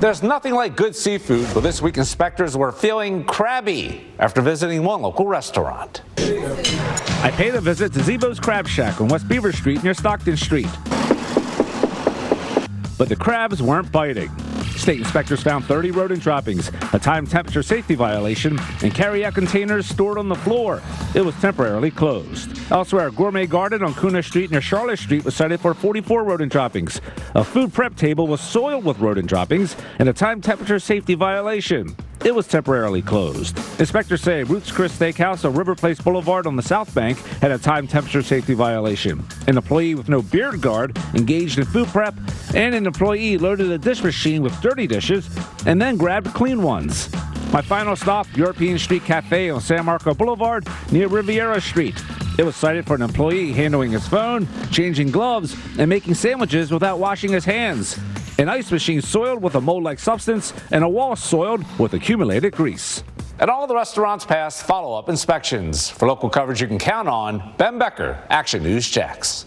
There's nothing like good seafood, but this week inspectors were feeling crabby after visiting one local restaurant. I paid a visit to Zebo's Crab Shack on West Beaver Street near Stockton Street. But the crabs weren't biting. State inspectors found 30 rodent droppings, a time temperature safety violation, and carry-out containers stored on the floor. It was temporarily closed. Elsewhere, gourmet garden on Cuna Street near Charlotte Street was cited for 44 rodent droppings. A food prep table was soiled with rodent droppings and a time temperature safety violation. It was temporarily closed. Inspectors say Ruth's Chris Steakhouse on River Place Boulevard on the South Bank had a time temperature safety violation. An employee with no beard guard engaged in food prep, and an employee loaded a dish machine with dirty dishes and then grabbed clean ones. My final stop, European Street Cafe on San Marco Boulevard near Riviera Street. It was cited for an employee handling his phone, changing gloves, and making sandwiches without washing his hands an ice machine soiled with a mold like substance, and a wall soiled with accumulated grease. And all the restaurants passed follow up inspections. For local coverage you can count on, Ben Becker, Action News Jax.